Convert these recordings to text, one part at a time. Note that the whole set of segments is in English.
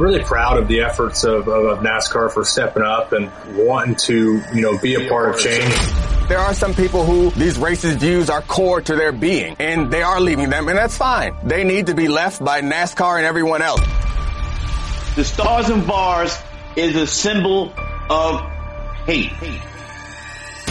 really proud of the efforts of, of, of NASCAR for stepping up and wanting to, you know, be a part of change. There are some people who these racist views are core to their being, and they are leaving them, and that's fine. They need to be left by NASCAR and everyone else. The stars and bars is a symbol of hate.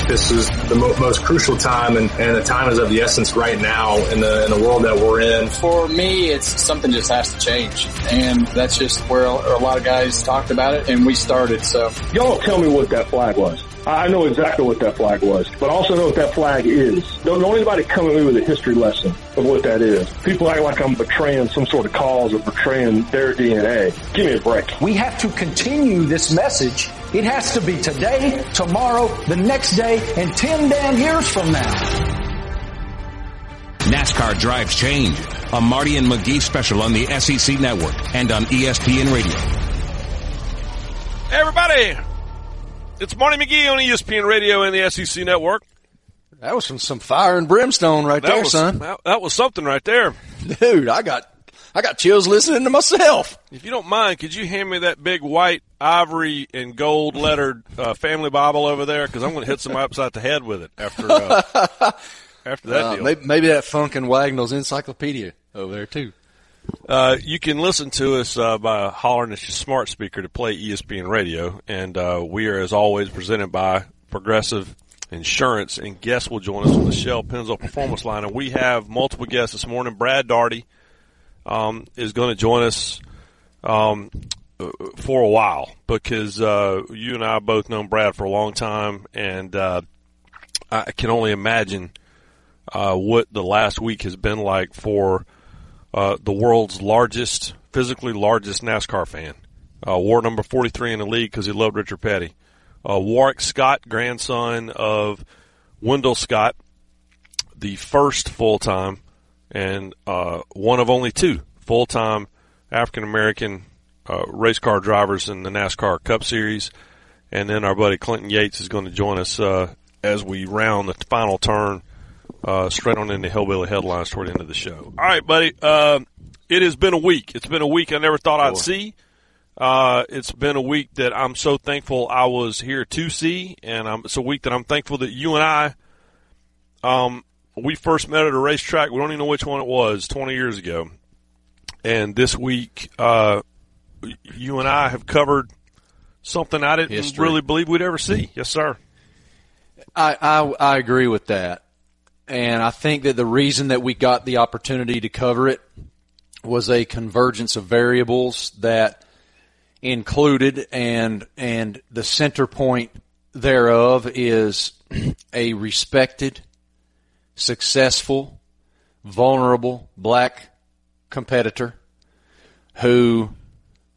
This is the mo- most crucial time, and, and the time is of the essence right now in the in the world that we're in. For me, it's something just has to change, and that's just where a lot of guys talked about it, and we started. So y'all tell me what that flag was. I know exactly what that flag was, but I also know what that flag is. Don't, don't anybody come at me with a history lesson of what that is. People act like I'm betraying some sort of cause or betraying their DNA. Give me a break. We have to continue this message. It has to be today, tomorrow, the next day, and 10 damn years from now. NASCAR drives change. A Marty and McGee special on the SEC network and on ESPN radio. Hey everybody, it's Marty McGee on ESPN Radio and the SEC Network. That was from some fire and brimstone right that there, was, son. That, that, was something right there, dude. I got I got chills listening to myself. If you don't mind, could you hand me that big white ivory and gold lettered uh, family Bible over there? Because I'm going to hit somebody upside the head with it after uh, after that uh, deal. Maybe, maybe that Funkin' Wagnall's Encyclopedia over there too. Uh, you can listen to us uh, by hollering at your smart speaker to play ESPN Radio, and uh, we are, as always, presented by Progressive Insurance. And guests will join us on the Shell Pennzoil Performance Line, and we have multiple guests this morning. Brad Daugherty um, is going to join us um, for a while because uh, you and I have both known Brad for a long time, and uh, I can only imagine what the last week has been like for uh, the world's largest, physically largest NASCAR fan. Uh, wore number 43 in the league because he loved Richard Petty. Uh, Warrick Scott, grandson of Wendell Scott, the first full time and uh, one of only two full time African American uh, race car drivers in the NASCAR Cup Series. And then our buddy Clinton Yates is going to join us uh, as we round the final turn uh, straight on into Hillbilly headlines toward the end of the show. All right, buddy. Uh, it has been a week. It's been a week I never thought I'd see. Uh, it's been a week that I'm so thankful I was here to see, and I'm, it's a week that I'm thankful that you and I, um, we first met at a racetrack. We don't even know which one it was 20 years ago. And this week, uh, you and I have covered something I didn't History. really believe we'd ever see. Yes, sir. I, I I agree with that, and I think that the reason that we got the opportunity to cover it was a convergence of variables that included and and the center point thereof is a respected, successful, vulnerable black competitor who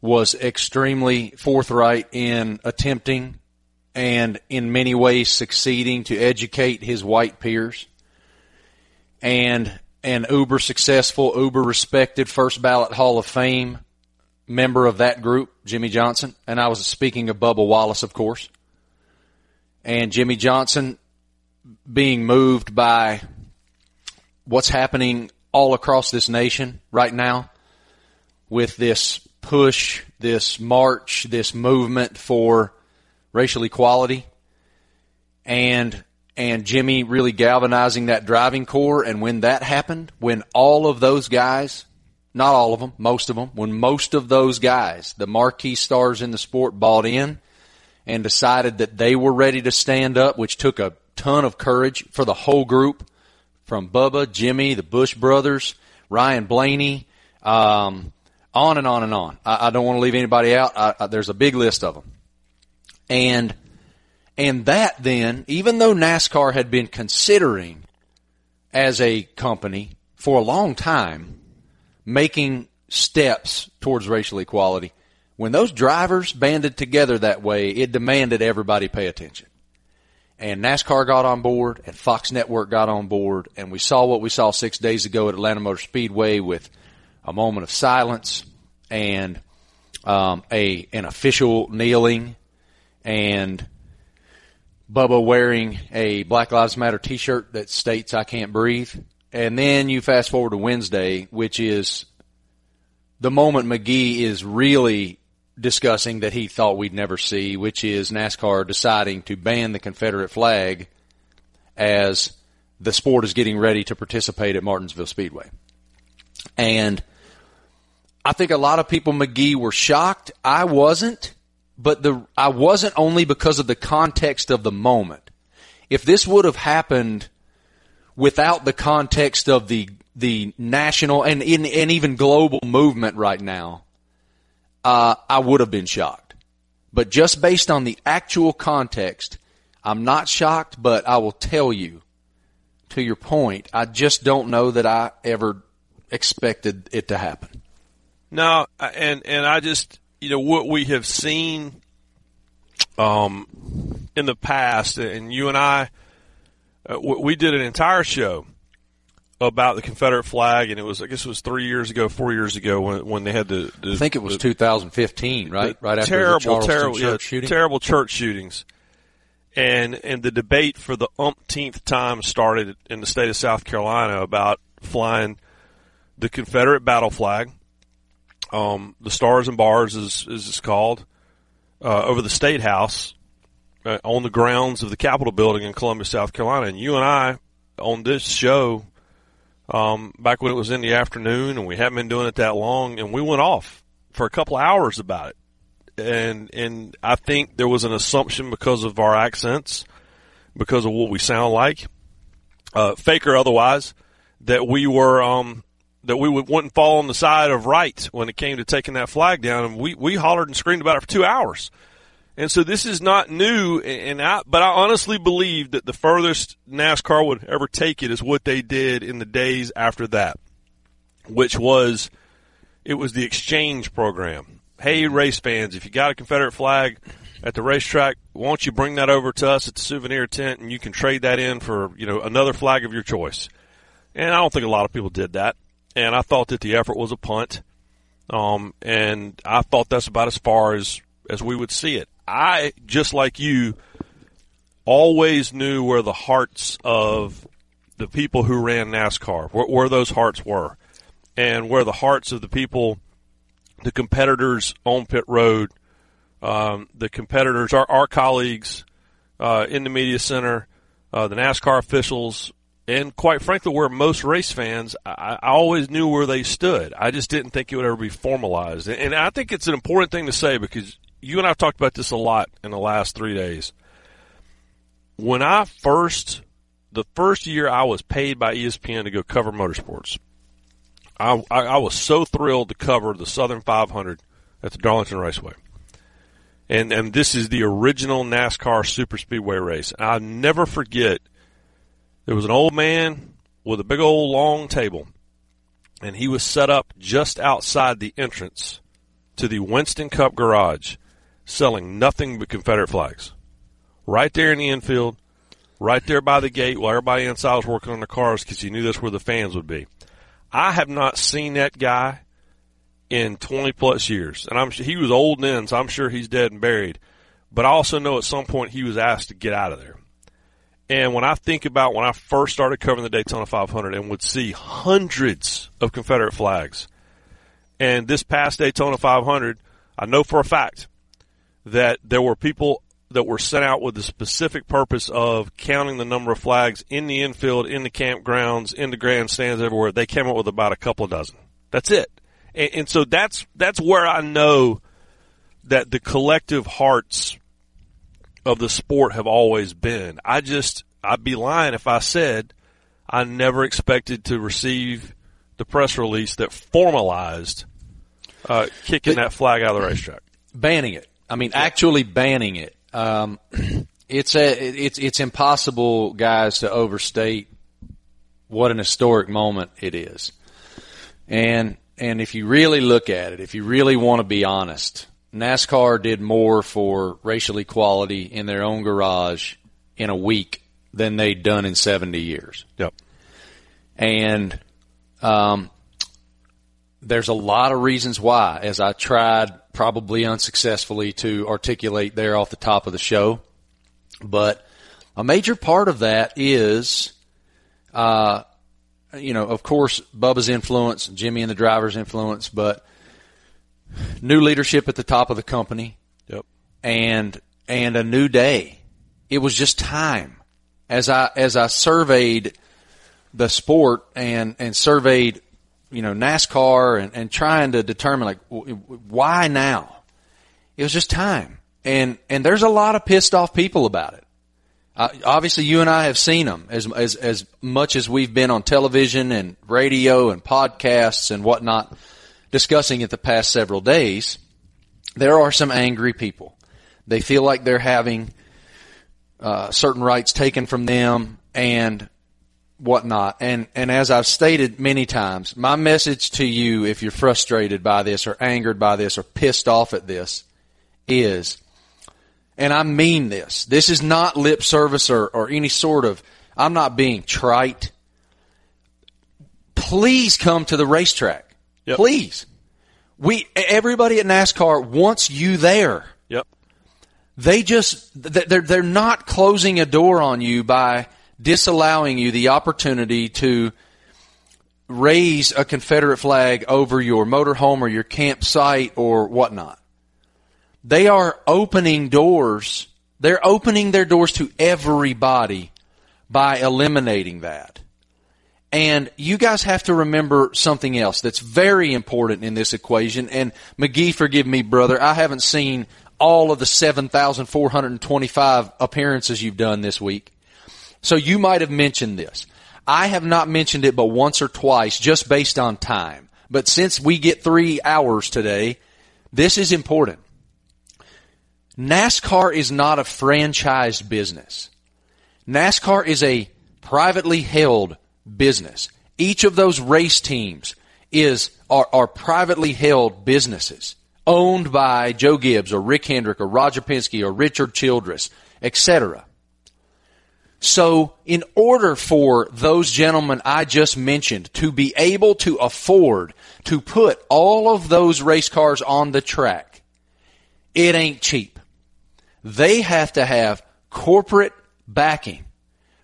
was extremely forthright in attempting and in many ways succeeding to educate his white peers and an uber successful, uber respected first ballot Hall of Fame member of that group, Jimmie Johnson. And I was speaking of Bubba Wallace, of course. And Jimmie Johnson being moved by what's happening all across this nation right now with this push, this march, this movement for racial equality and and Jimmy really galvanizing that driving core and when that happened, when all of those guys, not all of them, most of them, when most of those guys, the marquee stars in the sport bought in and decided that they were ready to stand up, which took a ton of courage for the whole group from Bubba, Jimmy, the Busch brothers, Ryan Blaney, um, on and on and on. I, I don't want to leave anybody out. I, I, there's a big list of them. And, and that then, even though NASCAR had been considering as a company for a long time making steps towards racial equality, when those drivers banded together that way, it demanded everybody pay attention. And NASCAR got on board and Fox Network got on board and we saw what we saw six days ago at Atlanta Motor Speedway with a moment of silence and um, a an official kneeling and Bubba wearing a Black Lives Matter T-shirt that states "I can't breathe," and then you fast forward to Wednesday, which is the moment McGee is really discussing that he thought we'd never see, which is NASCAR deciding to ban the Confederate flag as the sport is getting ready to participate at Martinsville Speedway. And I think a lot of people, McGee, were shocked. I wasn't, but the, I wasn't only because of the context of the moment. If this would have happened without the context of the, the national and, in and even global movement right now, uh, I would have been shocked. But just based on the actual context, I'm not shocked, but I will tell you, to your point, I just don't know that I ever expected it to happen. No, and and I just you know what we have seen um in the past, and you and I, uh, we did an entire show about the Confederate flag, and it was I guess it was three years ago, four years ago when when they had the. the I think it was the, 2015, right? Right after terrible, terrible, church yeah, shooting. terrible church shootings, and and the debate for the umpteenth time started in the state of South Carolina about flying the Confederate battle flag, um, the Stars and Bars as, it's called, uh, over the State House uh, on the grounds of the Capitol building in Columbia, South Carolina. And you and I on this show, um, back when it was in the afternoon and we haven't been doing it that long and we went off for a couple hours about it. And, and I think there was an assumption because of our accents, because of what we sound like, uh, fake or otherwise, that we were, um, that we would, wouldn't fall on the side of right when it came to taking that flag down. And we, we hollered and screamed about it for two hours. And so this is not new, and I, but I honestly believe that the furthest NASCAR would ever take it is what they did in the days after that, which was, it was the exchange program. Hey, race fans, if you got a Confederate flag at the racetrack, won't you bring that over to us at the souvenir tent and you can trade that in for, you know, another flag of your choice. And I don't think a lot of people did that. And I thought that the effort was a punt. Um, and I thought that's about as far as, as we would see it. I, just like you, always knew where the hearts of the people who ran NASCAR, where, where those hearts were, and where the hearts of the people, the competitors on pit road, um, the competitors, our, our colleagues uh, in the media center, uh, the NASCAR officials, and quite frankly, where most race fans, I, I always knew where they stood. I just didn't think it would ever be formalized. And, I think it's an important thing to say because you and I have talked about this a lot in the last three days. When I first, the first year I was paid by ESPN to go cover motorsports, I, I, I was so thrilled to cover the Southern 500 at the Darlington Raceway. And, and this is the original NASCAR Super Speedway race. I'll never forget, there was an old man with a big old long table, and he was set up just outside the entrance to the Winston Cup garage selling nothing but Confederate flags. Right there in the infield, right there by the gate while everybody inside was working on their cars because he knew that's where the fans would be. I have not seen that guy in 20 plus years. And I'm he was old then, so I'm sure he's dead and buried. But I also know at some point he was asked to get out of there. And when I think about when I first started covering the Daytona 500 and would see hundreds of Confederate flags, and this past Daytona 500, I know for a fact that there were people that were sent out with the specific purpose of counting the number of flags in the infield, in the campgrounds, in the grandstands, everywhere. They came up with about a couple of dozen. That's it. And, and so that's that's where I know that the collective hearts of the sport have always been. I just I'd be lying if I said I never expected to receive the press release that formalized uh, kicking that flag out of the racetrack, banning it. I mean, actually banning it. Um, it's a it's it's impossible, guys, to overstate what an historic moment it is. And and if you really look at it, if you really want to be honest, NASCAR did more for racial equality in their own garage in a week than they'd done in 70 years. Yep. And um, there's a lot of reasons why, as I tried probably unsuccessfully to articulate there off the top of the show. But a major part of that is, uh, you know, of course, Bubba's influence, Jimmy and the driver's influence, but new leadership at the top of the company. Yep. And and a new day. It was just time. As I as I surveyed the sport and and surveyed, you know, NASCAR and and trying to determine like why now. It was just time. And and there's a lot of pissed off people about it. Uh, obviously, you and I have seen them as as as much as we've been on television and radio and podcasts and whatnot discussing it the past several days. There are some angry people. They feel like they're having uh, certain rights taken from them and whatnot. And and as I've stated many times, my message to you, if you're frustrated by this or angered by this or pissed off at this, is and I mean this. This is not lip service or, or any sort of, I'm not being trite. Please come to the racetrack. Yep. Please. We, everybody at NASCAR wants you there. Yep. They just, they're, they're not closing a door on you by disallowing you the opportunity to raise a Confederate flag over your motorhome or your campsite or whatnot. They are opening doors. They're opening their doors to everybody by eliminating that. And you guys have to remember something else that's very important in this equation. And McGee, forgive me, brother, I haven't seen all of the 7,425 appearances you've done this week. So you might have mentioned this. I have not mentioned it but once or twice just based on time. But since we get three hours today, this is important. NASCAR is not a franchised business. NASCAR is a privately held business. Each of those race teams is are, are privately held businesses owned by Joe Gibbs or Rick Hendrick or Roger Penske or Richard Childress, etc. So, in order for those gentlemen I just mentioned to be able to afford to put all of those race cars on the track, it ain't cheap. They have to have corporate backing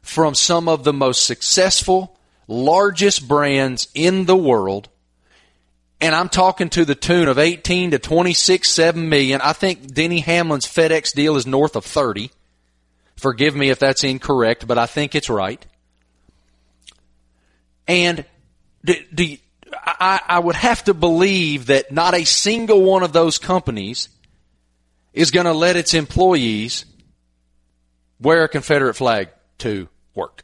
from some of the most successful, largest brands in the world. And I'm talking to the tune of 18 to 26, 7 million. I think Denny Hamlin's FedEx deal is north of 30. Forgive me if that's incorrect, but I think it's right. And do, do I, I would have to believe that not a single one of those companies is going to let its employees wear a Confederate flag to work.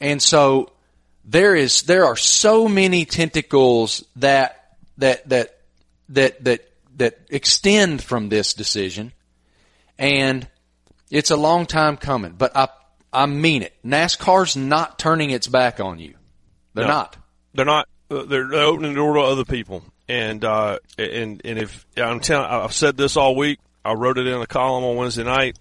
And so there is there are so many tentacles that that that that that that extend from this decision and it's a long time coming, but I I mean it. NASCAR's not turning its back on you. They're No. not. They're not. uh, They're opening the door to other people. And uh, and and if I'm telling, I've said this all week. I wrote it in a column on Wednesday night.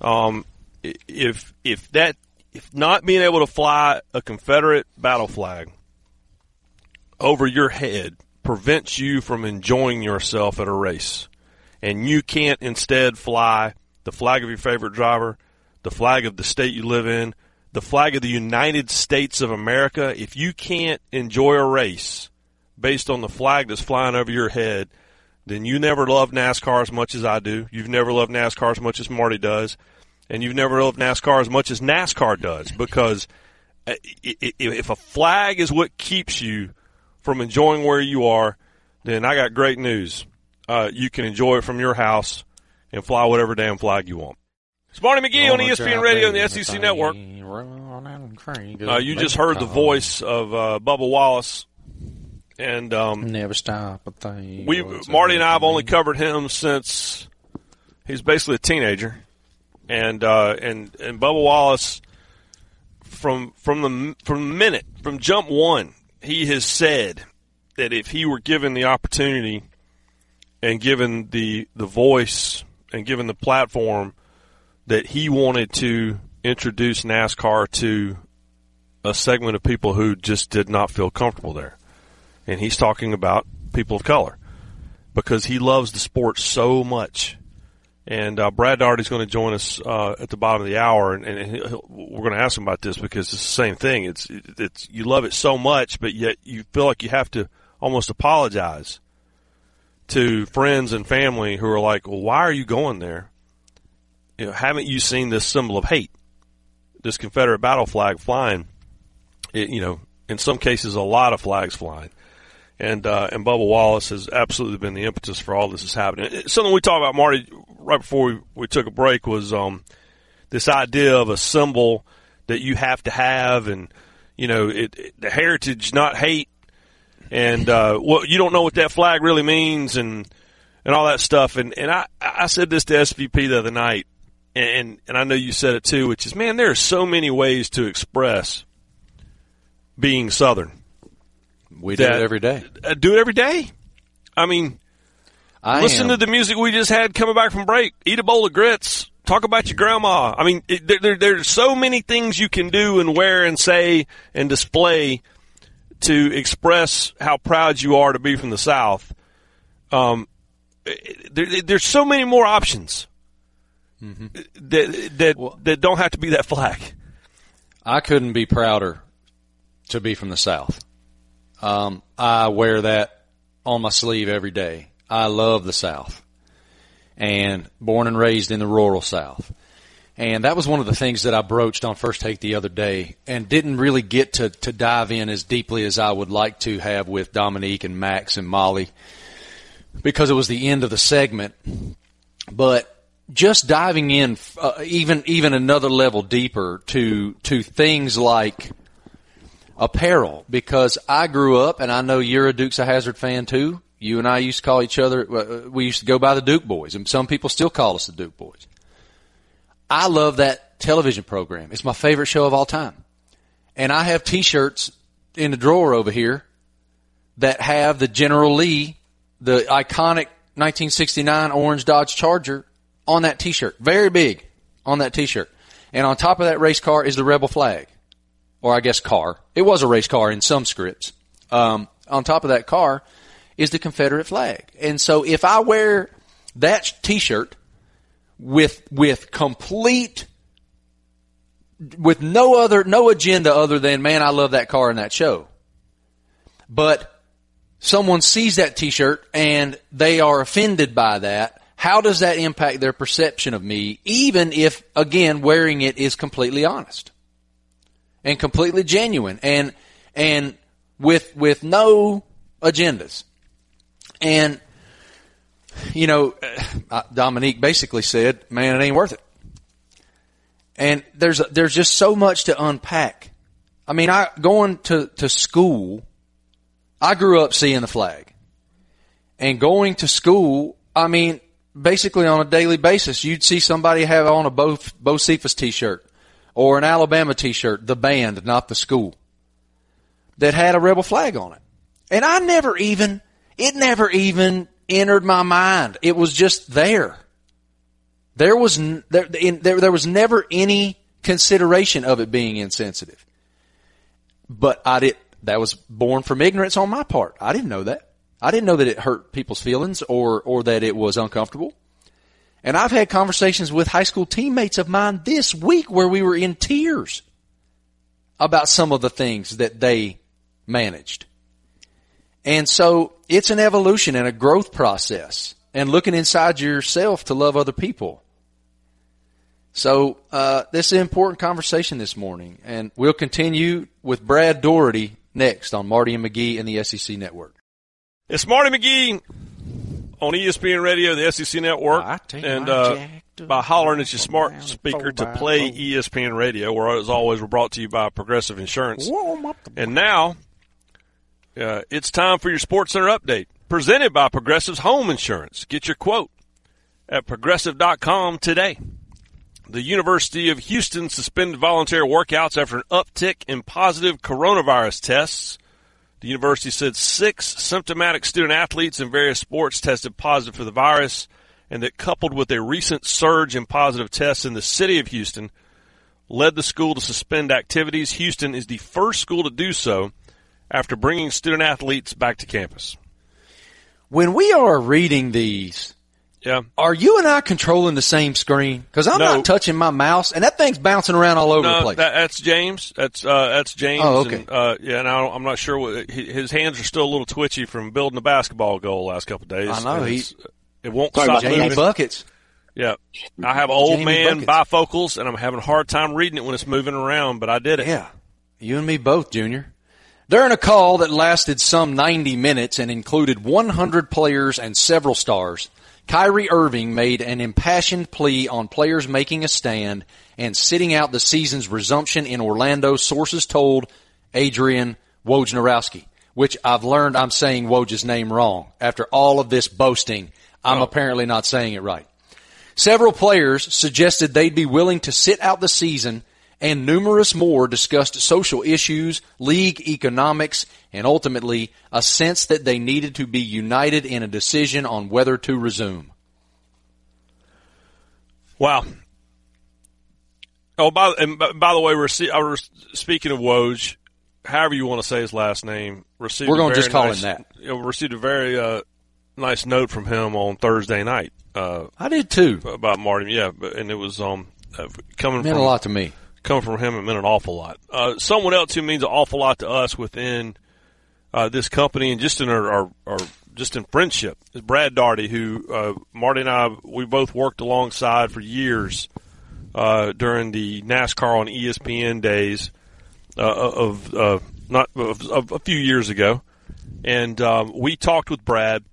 Um, if if that if not being able to fly a Confederate battle flag over your head prevents you from enjoying yourself at a race, and you can't instead fly the flag of your favorite driver, the flag of the state you live in, the flag of the United States of America, if you can't enjoy a race based on the flag that's flying over your head, then you never loved NASCAR as much as I do. You've never loved NASCAR as much as Marty does. And you've never loved NASCAR as much as NASCAR does because uh, if a flag is what keeps you from enjoying where you are, then I got great news. Uh, you can enjoy it from your house and fly whatever damn flag you want. It's Marty McGee on ESPN Radio and the SEC Network. Uh, you just heard the voice of uh, Bubba Wallace, and um, Never stop a thing. we Marty and I have only covered him since he's basically a teenager, and uh, and and Bubba Wallace from from the from minute from jump one he has said that if he were given the opportunity and given the the voice and given the platform that he wanted to introduce NASCAR to a segment of people who just did not feel comfortable there. And he's talking about people of color because he loves the sport so much. And uh, Brad is going to join us uh, at the bottom of the hour, and, and we're going to ask him about this because it's the same thing. It's it's you love it so much, but yet you feel like you have to almost apologize to friends and family who are like, well, why are you going there? You know, haven't you seen this symbol of hate? This Confederate battle flag flying, it, you know, in some cases, a lot of flags flying. And, uh, and Bubba Wallace has absolutely been the impetus for all this is happening. Something we talked about, Marty, right before we, we took a break was, um, this idea of a symbol that you have to have and, you know, it, it the heritage, not hate. And, uh, well, you don't know what that flag really means and, and all that stuff. And, and I, I said this to SVP the other night and, and I know you said it too, which is, man, there are so many ways to express being Southern. We do it every day. Uh, do it every day. I mean, I listen am. to the music we just had coming back from break. Eat a bowl of grits. Talk about your grandma. I mean, it, there, there, there's so many things you can do and wear and say and display to express how proud you are to be from the South. Um, there, there's so many more options that that that don't have to be that flag. I couldn't be prouder to be from the South. Um, I wear that on my sleeve every day. I love the South and born and raised in the rural South. And that was one of the things that I broached on First Take the other day and didn't really get to, to dive in as deeply as I would like to have with Dominique and Max and Molly because it was the end of the segment. But just diving in uh, even even another level deeper to to things like apparel because I grew up and I know you're a Dukes of Hazzard fan too. You and I used to call each other. uh, We used to go by the Duke Boys, and some people still call us the Duke Boys. I love that television program. It's my favorite show of all time, and I have T-shirts in the drawer over here that have the General Lee, the iconic 1969 orange Dodge Charger on that T-shirt, very big on that T-shirt, and on top of that race car is the Rebel flag or I guess car. It was a race car in some scripts. Um, on top of that car is the Confederate flag. And so if I wear that t-shirt with, with complete, with no other, no agenda other than, man, I love that car and that show. But someone sees that t-shirt and they are offended by that. How does that impact their perception of me, even if, again, wearing it is completely honest? And completely genuine and and with with no agendas. And you know, uh, Dominique basically said, "Man, it ain't worth it." And there's there's just so much to unpack. I mean, I going to to school. I grew up seeing the flag, and going to school. I mean, basically on a daily basis, you'd see somebody have on a Bo Bocephus t-shirt or an Alabama t-shirt, the band, not the school, that had a rebel flag on it. And I never even, it never even entered my mind. It was just there. There was, there, there, there was never any consideration of it being insensitive. But I did, that was born from ignorance on my part. I didn't know that. I didn't know that it hurt people's feelings or, or that it was uncomfortable. And I've had conversations with high school teammates of mine this week where we were in tears about some of the things that they managed. And so it's an evolution and a growth process and looking inside yourself to love other people. So, uh, this is an important conversation this morning and we'll continue with Brad Daugherty next on Marty and McGee and the SEC Network. It's Marty McGee on ESPN Radio, the SEC Network, and uh, by hollering at your smart speaker to play ESPN Radio, where as always we're brought to you by Progressive Insurance. And now uh, it's time for your Sports Center update, presented by Progressive's Home Insurance. Get your quote at progressive.com today. The University of Houston suspended voluntary workouts after an uptick in positive coronavirus tests. The university said six symptomatic student athletes in various sports tested positive for the virus, and that coupled with a recent surge in positive tests in the city of Houston, led the school to suspend activities. Houston is the first school to do so after bringing student athletes back to campus. When we are reading these, Yeah. Are you and I controlling the same screen? Because I'm No. not touching my mouse, and that thing's bouncing around all over the place. that, that's James. That's uh, that's James. Oh, okay. And, uh, yeah, and I don't, I'm not sure what his hands are still a little twitchy from building a basketball goal last couple of days. I know, he- it won't Talking stop about Jamie moving. buckets. Yeah, I have old Jamie man buckets. bifocals, and I'm having a hard time reading it when it's moving around. But I did it. Yeah, you and me both, Junior. During a call that lasted some 90 minutes and included 100 players and several stars, Kyrie Irving made an impassioned plea on players making a stand and sitting out the season's resumption in Orlando, sources told Adrian Wojnarowski, which I've learned I'm saying Woj's name wrong. After all of this boasting, I'm oh. apparently not saying it right. Several players suggested they'd be willing to sit out the season, and numerous more discussed social issues, league economics, and ultimately a sense that they needed to be united in a decision on whether to resume. Wow. Oh, by and by, the way, I was speaking of Woj, however you want to say his last name, received. We're a gonna very just call him nice- that. you know, received a very uh, nice note from him on Thursday night uh, I did too. about Martin. Yeah, but and it was um uh, coming It meant from a lot to me. Coming from him. It meant an awful lot. Uh, someone else who means an awful lot to us within uh, this company and just in our, our, our just in friendship is Brad Daugherty, who uh, Marty and I we both worked alongside for years uh, during the NASCAR on ESPN days uh, of uh, not of, of a few years ago, and um, we talked with Brad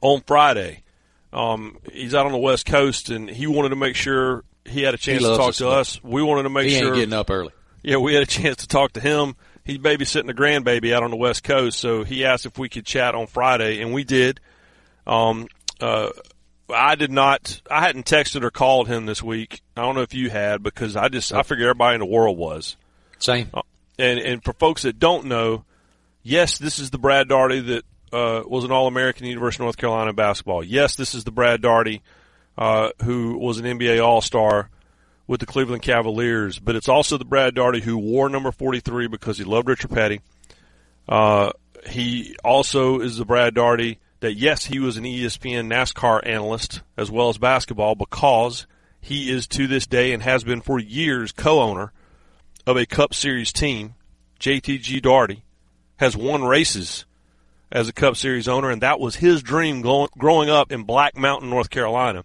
on Friday. Um, he's out on the West Coast, and he wanted to make sure he had a chance to talk us, to us. We wanted to make He sure ain't getting up early. yeah, we had a chance to talk to him. He's babysitting a grandbaby out on the West Coast, so he asked if we could chat on Friday, and we did. Um, uh, I did not. I hadn't texted or called him this week. I don't know if you had because I just I figured everybody in the world was. Same. And and for folks that don't know, yes, this is the Brad Daugherty that uh, was an All American University of North Carolina basketball. Yes, this is the Brad Daugherty uh, who was an NBA All Star with the Cleveland Cavaliers. But it's also the Brad Daugherty who wore number forty three because he loved Richard Petty. Uh, he also is the Brad Daugherty that yes, he was an ESPN NASCAR analyst as well as basketball because he is to this day and has been for years co-owner of a Cup Series team. JTG Daugherty has won races as a Cup Series owner, and that was his dream growing up in Black Mountain, North Carolina.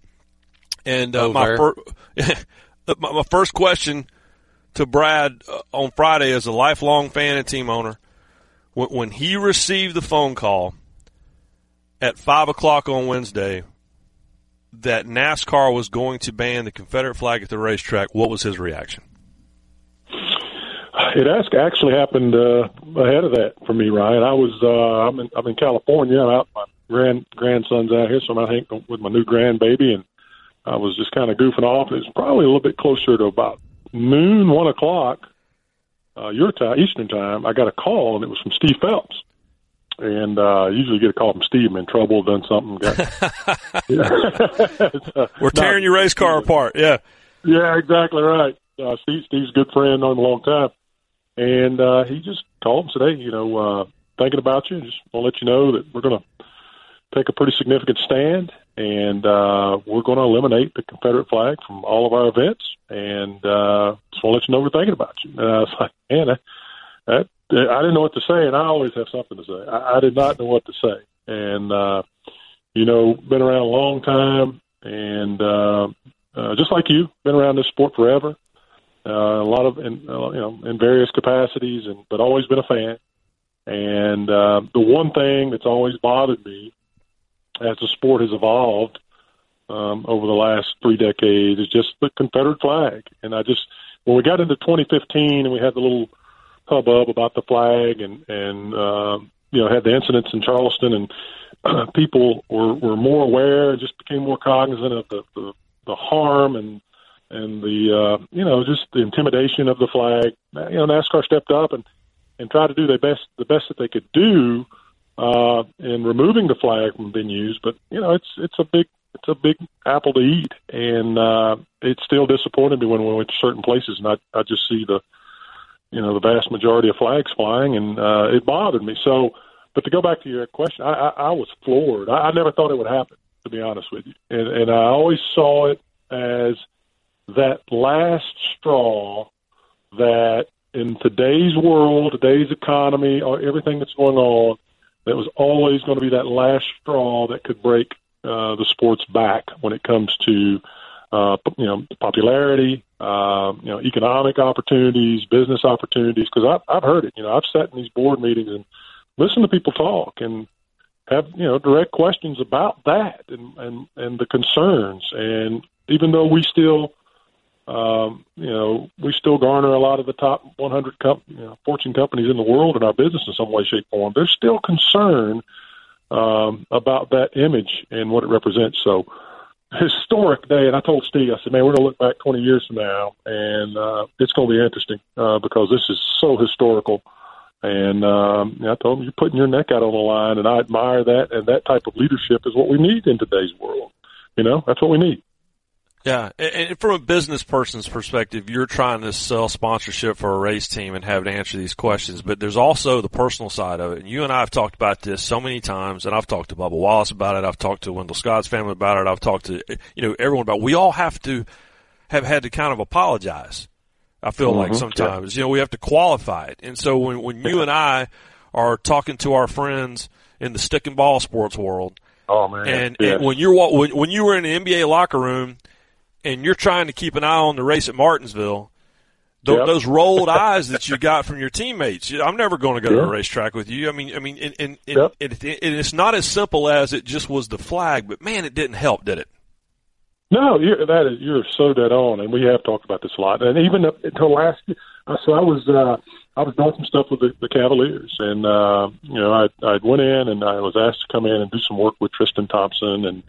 And uh, my, fir- my my first question to Brad uh, on Friday as a lifelong fan and team owner, when, when he received the phone call at five o'clock on Wednesday that NASCAR was going to ban the Confederate flag at the racetrack, what was his reaction? It actually happened uh, ahead of that for me, Ryan. I was uh, I'm in I'm in California. I'm out. My grand grandson's out here, so I'm out hanging with my new grandbaby, and I was just kind of goofing off. It was probably a little bit closer to about noon, one o'clock, uh, your time, Eastern time. I got a call, and it was from Steve Phelps. And uh, I usually get a call from Steve. I'm in trouble, done something. Got, uh, We're tearing your race car apart. Yeah. yeah, exactly right. Uh, Steve, Steve's a good friend, known him a long time, and uh, he just called and said, "Hey, you know, uh, thinking about you. Just want to let you know that we're going to take a pretty significant stand, and uh, we're going to eliminate the Confederate flag from all of our events. And uh, just want to let you know we're thinking about you." And I was like, "Man, that, that I didn't know what to say, and I always have something to say. I, I did not know what to say, and uh, you know, been around a long time, and uh, uh, just like you, been around this sport forever. Uh, a lot of, in, uh, you know, in various capacities, and but always been a fan. And uh, the one thing that's always bothered me as the sport has evolved um, over the last three decades is just the Confederate flag. And I just, when we got into 2015 and we had the little hubbub about the flag and and uh, you know had the incidents in Charleston and uh, people were were more aware and just became more cognizant of the the, the harm and and the uh, you know just the intimidation of the flag. You know, NASCAR stepped up and and tried to do their best the best that they could do in removing the flag from venues. But you know, it's it's a big it's a big apple to eat, and uh, it still disappointed me when we went to certain places and I I just see the you know the vast majority of flags flying, and uh, it bothered me. So, but to go back to your question, I, I, I was floored. I, I never thought it would happen. to be honest with you. And, and I always saw it as that last straw that in today's world, today's economy, or everything that's going on, that was always going to be that last straw that could break uh, the sport's back when it comes to uh, you know popularity, uh, you know economic opportunities, business opportunities. Because I've, I've heard it. You know, I've sat in these board meetings and listened to people talk and have you know direct questions about that and and and the concerns. And even though we still um, you know, we still garner a lot of the top 100 com- you know, Fortune companies in the world in our business in some way, shape, or form. There's still concern um, about that image and what it represents. So, historic day. And I told Steve, I said, man, we're going to look back 20 years from now, and uh, it's going to be interesting uh, because this is so historical. And um, I told him, you're putting your neck out on the line, and I admire that. And that type of leadership is what we need in today's world. You know, that's what we need. Yeah, and from a business person's perspective, you're trying to sell sponsorship for a race team and have to answer these questions, but there's also the personal side of it. And you and I have talked about this so many times, and I've talked to Bubba Wallace about it. I've talked to Wendell Scott's family about it. I've talked to you know everyone about. It. We all have to have had to kind of apologize. I feel mm-hmm. like sometimes yeah. you know we have to qualify it, and so when when you and I are talking to our friends in the stick and ball sports world. Oh man! And, yeah. and when you're when when you were in the NBA locker room and you're trying to keep an eye on the race at Martinsville, th- yep. those rolled eyes that you got from your teammates. I'm never going to go yep. to a racetrack with you. I mean, I mean, and, and, yep. and, and it's not as simple as it just was the flag, but man, it didn't help, did it? No, you're, that is you're so dead on, and we have talked about this a lot. And even up until last, I so I was uh, I was doing some stuff with the, the Cavaliers, and uh, you know I I went in and I was asked to come in and do some work with Tristan Thompson and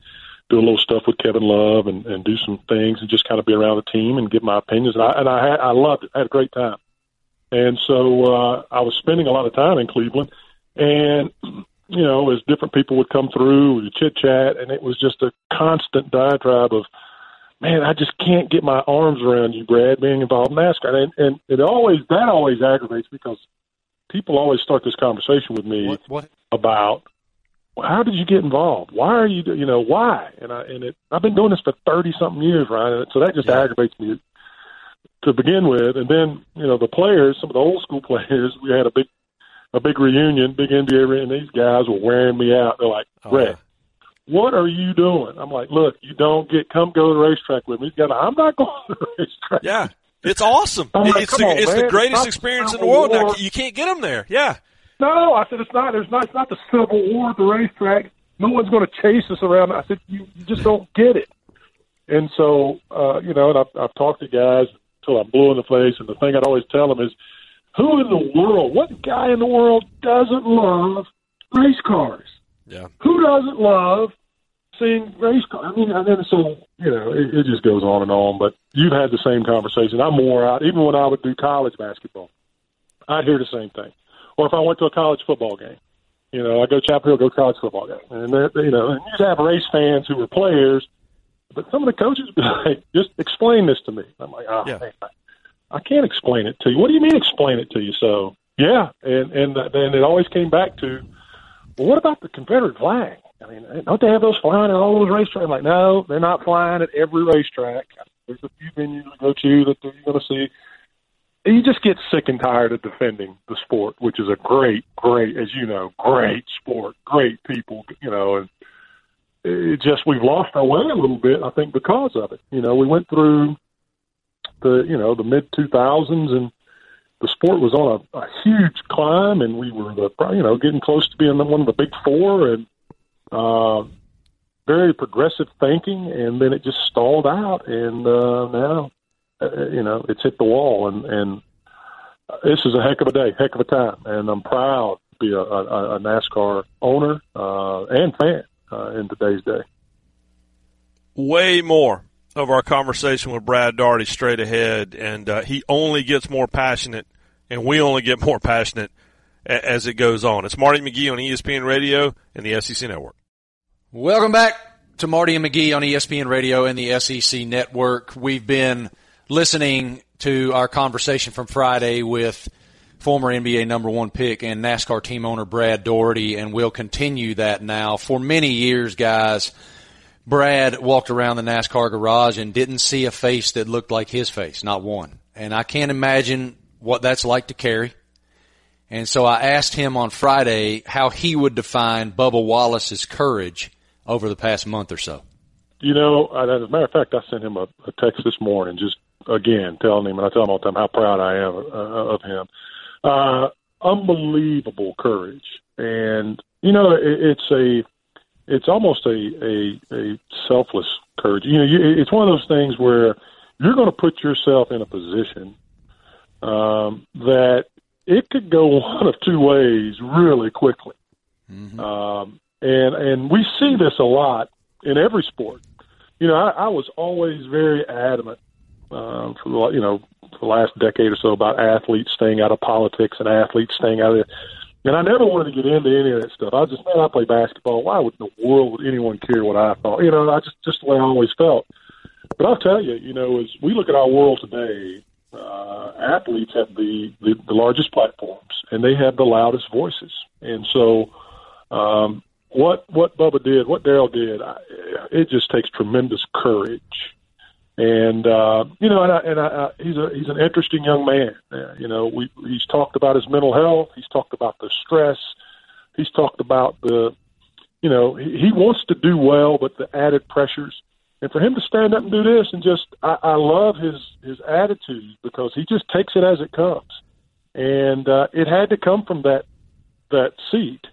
do a little stuff with Kevin Love and, and do some things and just kind of be around the team and give my opinions. And I and I had, I loved it. I had a great time. And so uh, I was spending a lot of time in Cleveland, and you know, as different people would come through, we chit chat, and it was just a constant diatribe of, man, I just can't get my arms around you, Brad, being involved in NASCAR, and and it always that always aggravates because people always start this conversation with me what, what? about how did you get involved? Why are you, you know, why? And I, and it, I've been doing this for 30 something years, Ryan. So that just yeah. aggravates me to begin with. And then, you know, the players, some of the old school players, we had a big, a big reunion, big NBA, and these guys were wearing me out. They're like, oh, yeah. what are you doing? I'm like, look, you don't get, come go to the racetrack with me. He's got, I'm not going to the racetrack. Yeah. It's awesome. Like, it's the, on, it's the greatest experience in the world. Now, you can't get them there. Yeah. No, I said it's not. There's not. It's not the Civil War at the racetrack. No one's going to chase us around. I said you, you just don't get it. And so, uh, you know, and I've, I've talked to guys until I'm blue in the face. And the thing I'd always tell them is, who in the world, what guy in the world doesn't love race cars? Yeah. Who doesn't love seeing race cars? I mean, and then so you know, it, it just goes on and on. But you've had the same conversation. I'm more out. Even when I would do college basketball, I'd hear the same thing or if I went to a college football game. You know, I go to Chapel Hill, go to college football game, and they, you know, and you have race fans who were players, but some of the coaches be like, "Just explain this to me." I'm like, "Oh, yeah. man, I, I can't explain it to you." What do you mean explain it to you? So, yeah, and and then it always came back to, well, what about the Confederate flag? I mean, don't they have those flying at all those racetracks? I'm like, no, they're not flying at every racetrack. There's a few venues to go to that you're going to see you just get sick and tired of defending the sport, which is a great, great, as you know, great sport, great people, you know, and it just we've lost our way a little bit, I think, because of it. You know, we went through the you know the mid two thousands and the sport was on a, a huge climb, and we were the you know getting close to being one of the big four, and uh, very progressive thinking, and then it just stalled out, and uh, now you know, it's hit the wall, and and this is a heck of a day, heck of a time, and I'm proud to be a, a, a NASCAR owner uh, and fan uh, in today's day. Way more of our conversation with Brad Daugherty straight ahead, and uh, he only gets more passionate, and we only get more passionate a- as it goes on. It's Marty McGee on ESPN Radio and the SEC Network. Welcome back to Marty and McGee on ESPN Radio and the SEC Network. We've been listening to our conversation from Friday with former NBA number one pick and NASCAR team owner Brad Daugherty, and we'll continue that now for many years, guys. Brad walked around the NASCAR garage and didn't see a face that looked like his face, not one. And I can't imagine what that's like to carry. And so I asked him on Friday how he would define Bubba Wallace's courage over the past month or so. You know, as a matter of fact, I sent him a, a text this morning, just again telling him, and I tell him all the time how proud I am uh, of him. Uh, unbelievable courage, and you know, it, it's a, it's almost a, a a selfless courage. You know, you, it's one of those things where you're going to put yourself in a position um, that it could go one of two ways really quickly. Mm-hmm. Um, and and we see this a lot in every sport. You know, I, I was always very adamant um, for you know for the last decade or so about athletes staying out of politics and athletes staying out of it. And I never wanted to get into any of that stuff. I just man, I play basketball. Why would in the world would anyone care what I thought? You know, I just just the way I always felt. But I'll tell you, you know, as we look at our world today, uh, athletes have the, the the largest platforms and they have the loudest voices. And so, um, what what Bubba did, what Darrell did, I, it just takes tremendous courage. And uh, you know, and, I, and I, he's a he's an interesting young man. Uh, you know, we he's talked about his mental health. He's talked about the stress. He's talked about the, you know, he, he wants to do well, but the added pressures. And for him to stand up and do this, and just I, I love his his attitude because he just takes it as it comes, and uh, it had to come from that that seat.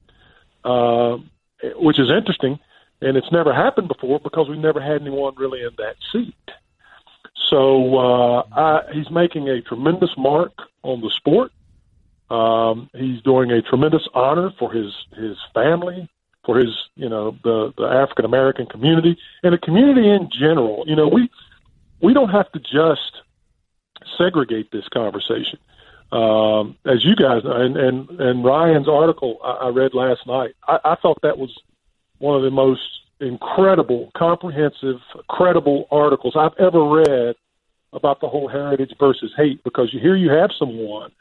Uh, which is interesting, and it's never happened before because we never had anyone really in that seat. So uh, I, he's making a tremendous mark on the sport. Um, he's doing a tremendous honor for his his family, for his you know the the African American community and the community in general. You know we we don't have to just segregate this conversation. Um, as you guys know, and, and, and Ryan's article I, I read last night, I, I thought that was one of the most incredible, comprehensive, credible articles I've ever read about the whole heritage versus hate. Because you here you have someone,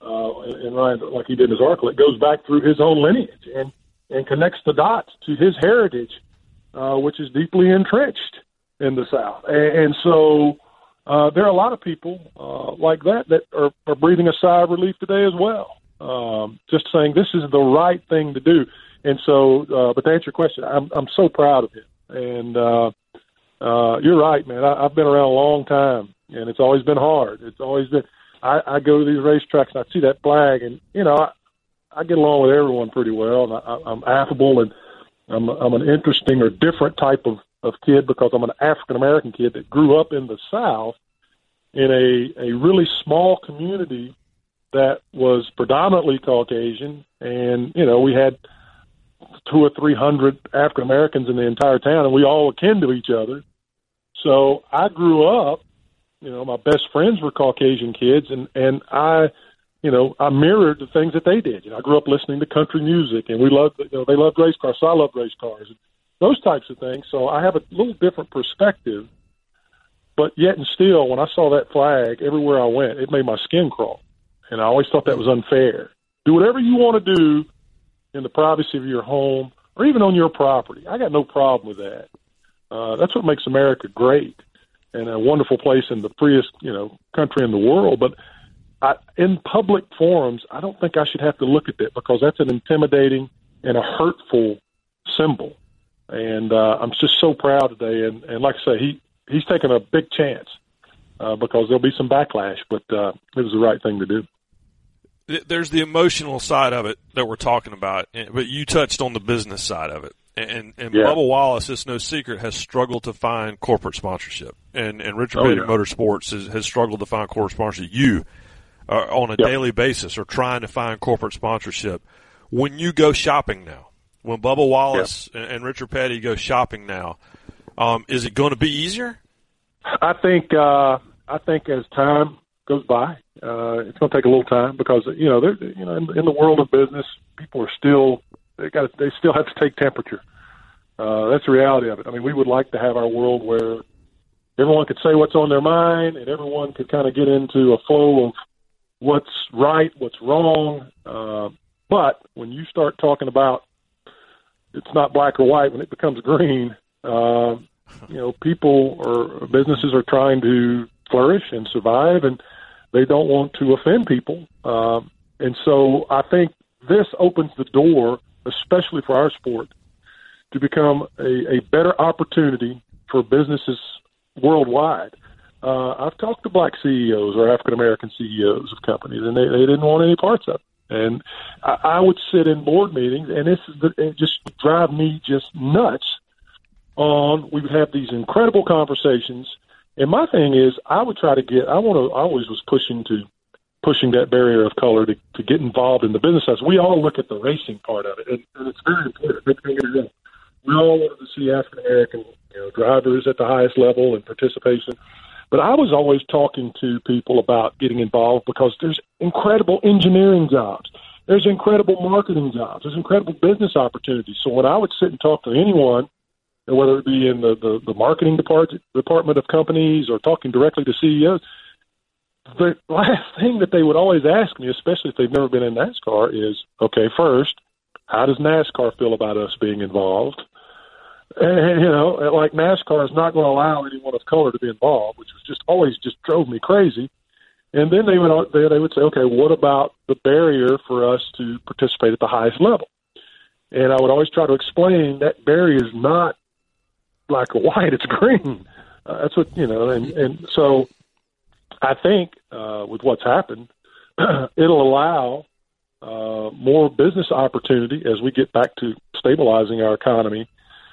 uh, and Ryan, like he did in his article, it goes back through his own lineage and and connects the dots to his heritage, uh, which is deeply entrenched in the South, and, and so uh, there are a lot of people uh, like that that are, are breathing a sigh of relief today as well. Um, just saying this is the right thing to do. And so, uh, but to answer your question, I'm I'm so proud of him. And uh, uh, you're right, man. I, I've been around a long time, and it's always been hard. It's always been. I, I go to these racetracks and I see that flag, and you know, I, I get along with everyone pretty well, and I, I'm affable, and I'm I'm an interesting or different type of of kid because I'm an African American kid that grew up in the South in a a really small community that was predominantly Caucasian, and you know we had two or three hundred African Americans in the entire town, and we all akin to each other. So I grew up, you know, my best friends were Caucasian kids, and and I, you know, I mirrored the things that they did. You know, I grew up listening to country music, and we loved, you know, they loved race cars, so I loved race cars, and those types of things. So I have a little different perspective, but yet and still, when I saw that flag everywhere I went, it made my skin crawl, and I always thought that was unfair. Do whatever you want to do in the privacy of your home or even on your property. I got no problem with that. Uh, that's what makes America great and a wonderful place in the freest, you know, country in the world. But I, in public forums, I don't think I should have to look at that because that's an intimidating and a hurtful symbol. And uh, I'm just so proud today. And, and like I say, he he's taken a big chance uh, because there'll be some backlash, but uh, it was the right thing to do there's the emotional side of it that we're talking about, but you touched on the business side of it. And and yeah. Bubba Wallace, it's no secret, has struggled to find corporate sponsorship, and and Richard oh, Petty yeah. Motorsports has, has struggled to find corporate sponsorship. You, uh, on a yep. daily basis, are trying to find corporate sponsorship. When you go shopping now, when Bubba Wallace yep. and, and, Richard Petty go shopping now, um, is it going to be easier? I think uh, I think as time goes by. Uh, it's going to take a little time because you know they're you know in, in the world of business, people are still they got they still have to take temperature. Uh, that's the reality of it. I mean, we would like to have our world where everyone could say what's on their mind and everyone could kind of get into a flow of what's right, what's wrong. Uh, but when you start talking about it's not black or white, when it becomes green, Uh, you know, people or businesses are trying to flourish and survive, and they don't want to offend people. Um, and so I think this opens the door, especially for our sport, to become a, a better opportunity for businesses worldwide. Uh, I've talked to black CEOs or African American CEOs of companies, and they, they didn't want any parts of it. And I, I would sit in board meetings, and this is the, it just drive me just nuts. On we would have these incredible conversations, and my thing is, I would try to get. I want to. I always was pushing to pushing that barrier of color to, to get involved in the business. As we all look at the racing part of it, and, and it's very important. We all wanted to see African American you know, drivers at the highest level and participation. But I was always talking to people about getting involved because there's incredible engineering jobs. There's incredible marketing jobs. There's incredible business opportunities. So when I would sit and talk to anyone, whether it be in the, the, the marketing department, department of companies or talking directly to CEOs, the last thing that they would always ask me, especially if they've never been in NASCAR, is, okay, first, how does NASCAR feel about us being involved? And, you know, like NASCAR is not going to allow anyone of color to be involved, which was just always just drove me crazy. And then they would they would say, okay, what about the barrier for us to participate at the highest level? And I would always try to explain that barrier is not black or white; it's green. Uh, that's what you know. And and so I think uh, with what's happened, it'll allow uh, more business opportunity as we get back to stabilizing our economy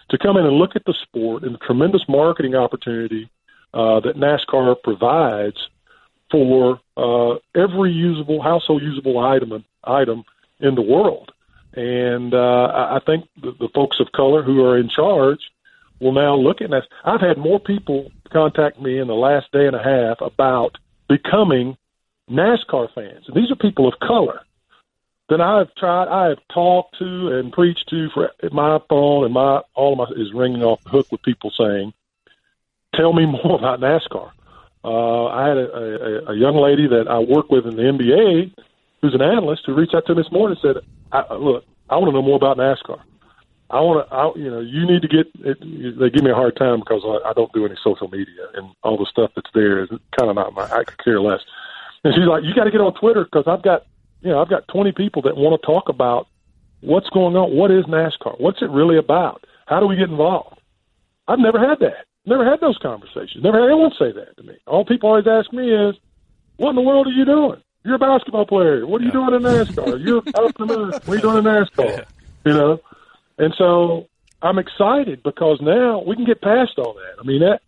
to come in and look at the sport and the tremendous marketing opportunity uh, that NASCAR provides for uh, every usable household usable item item in the world. And uh, I think the, the folks of color who are in charge will now look at that. I've had more people contact me in the last day and a half about becoming NASCAR fans. And these are people of color then I've tried, I have talked to and preached to for my phone and my all of my is ringing off the hook with people saying, "Tell me more about NASCAR." Uh, I had a, a, a young lady that I work with in the NBA, who's an analyst, who reached out to me this morning and said, I, "Look, I want to know more about NASCAR. I want to, I, you know, you need to get." It, they give me a hard time because I, I don't do any social media and all the stuff that's there is kind of not my. I could care less. And she's like, "You got to get on Twitter because I've got you know, I've got 20 people that want to talk about what's going on. What is NASCAR? What's it really about? How do we get involved? I've never had that. Never had those conversations. Never had anyone say that to me. All people always ask me is, "What in the world are you doing? You're a basketball player. What are you doing in NASCAR? You're in the What are you doing in NASCAR? You know." And so I'm excited because now we can get past all that. I mean, that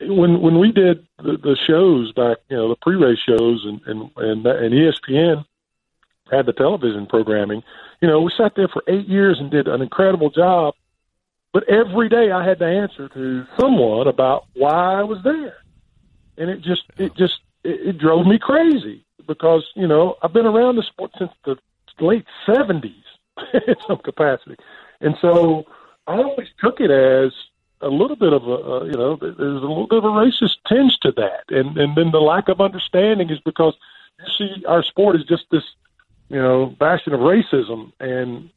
when when we did the, the shows back, you know, the pre-race shows and and and, and ESPN, had the television programming. You know, we sat there for eight years and did an incredible job. But every day I had to answer to someone about why I was there, and it just it just it, it drove me crazy because you know I've been around the sport since the late seventies in some capacity, and so I always took it as a little bit of a uh, you know there's a little bit of a racist tinge to that, and and then the lack of understanding is because you see our sport is just this you know, bastion of racism, and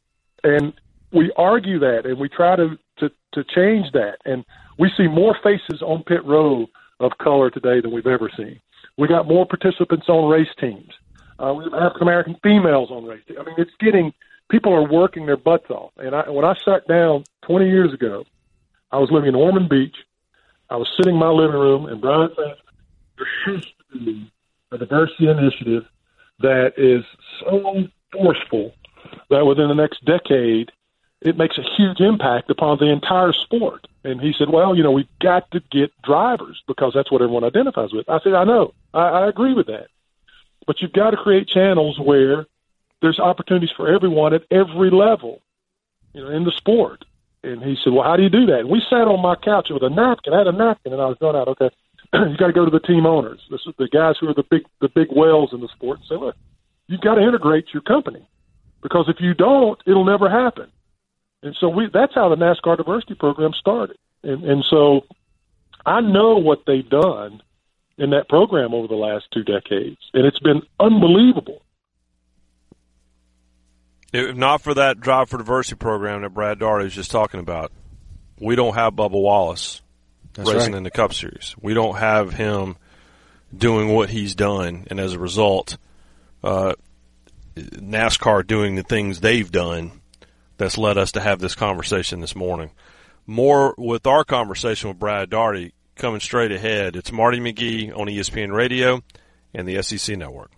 and we argue that, and we try to to to change that, and we see more faces on pit road of color today than we've ever seen. We got more participants on race teams. Uh, we have African American females on race teams. I mean, it's getting people are working their butts off. And I, when I sat down 20 years ago, I was living in Ormond Beach. I was sitting in my living room, and Brian said, "There has to be a diversity initiative that is so forceful that within the next decade, it makes a huge impact upon the entire sport. And he said, well, you know, we've got to get drivers because that's what everyone identifies with. I said, I know. I, I agree with that. But you've got to create channels where there's opportunities for everyone at every level, you know, in the sport. And he said, well, how do you do that? And we sat on my couch with a napkin. I had a napkin, and I was going out, okay, you got to go to the team owners. This is the guys who are the big the big whales in the sport and say, look, you've got to integrate your company because if you don't, it'll never happen. And so we that's how the NASCAR diversity program started. And and so I know what they've done in that program over the last two decades, and it's been unbelievable. If not for that Drive for Diversity program that Brad Daugherty was just talking about, we don't have Bubba Wallace That's racing right. in the Cup Series. We don't have him doing what he's done, and as a result, uh, NASCAR doing the things they've done that's led us to have this conversation this morning. More with our conversation with Brad Daugherty coming straight ahead. It's Marty McGee on ESPN Radio and the SEC Network.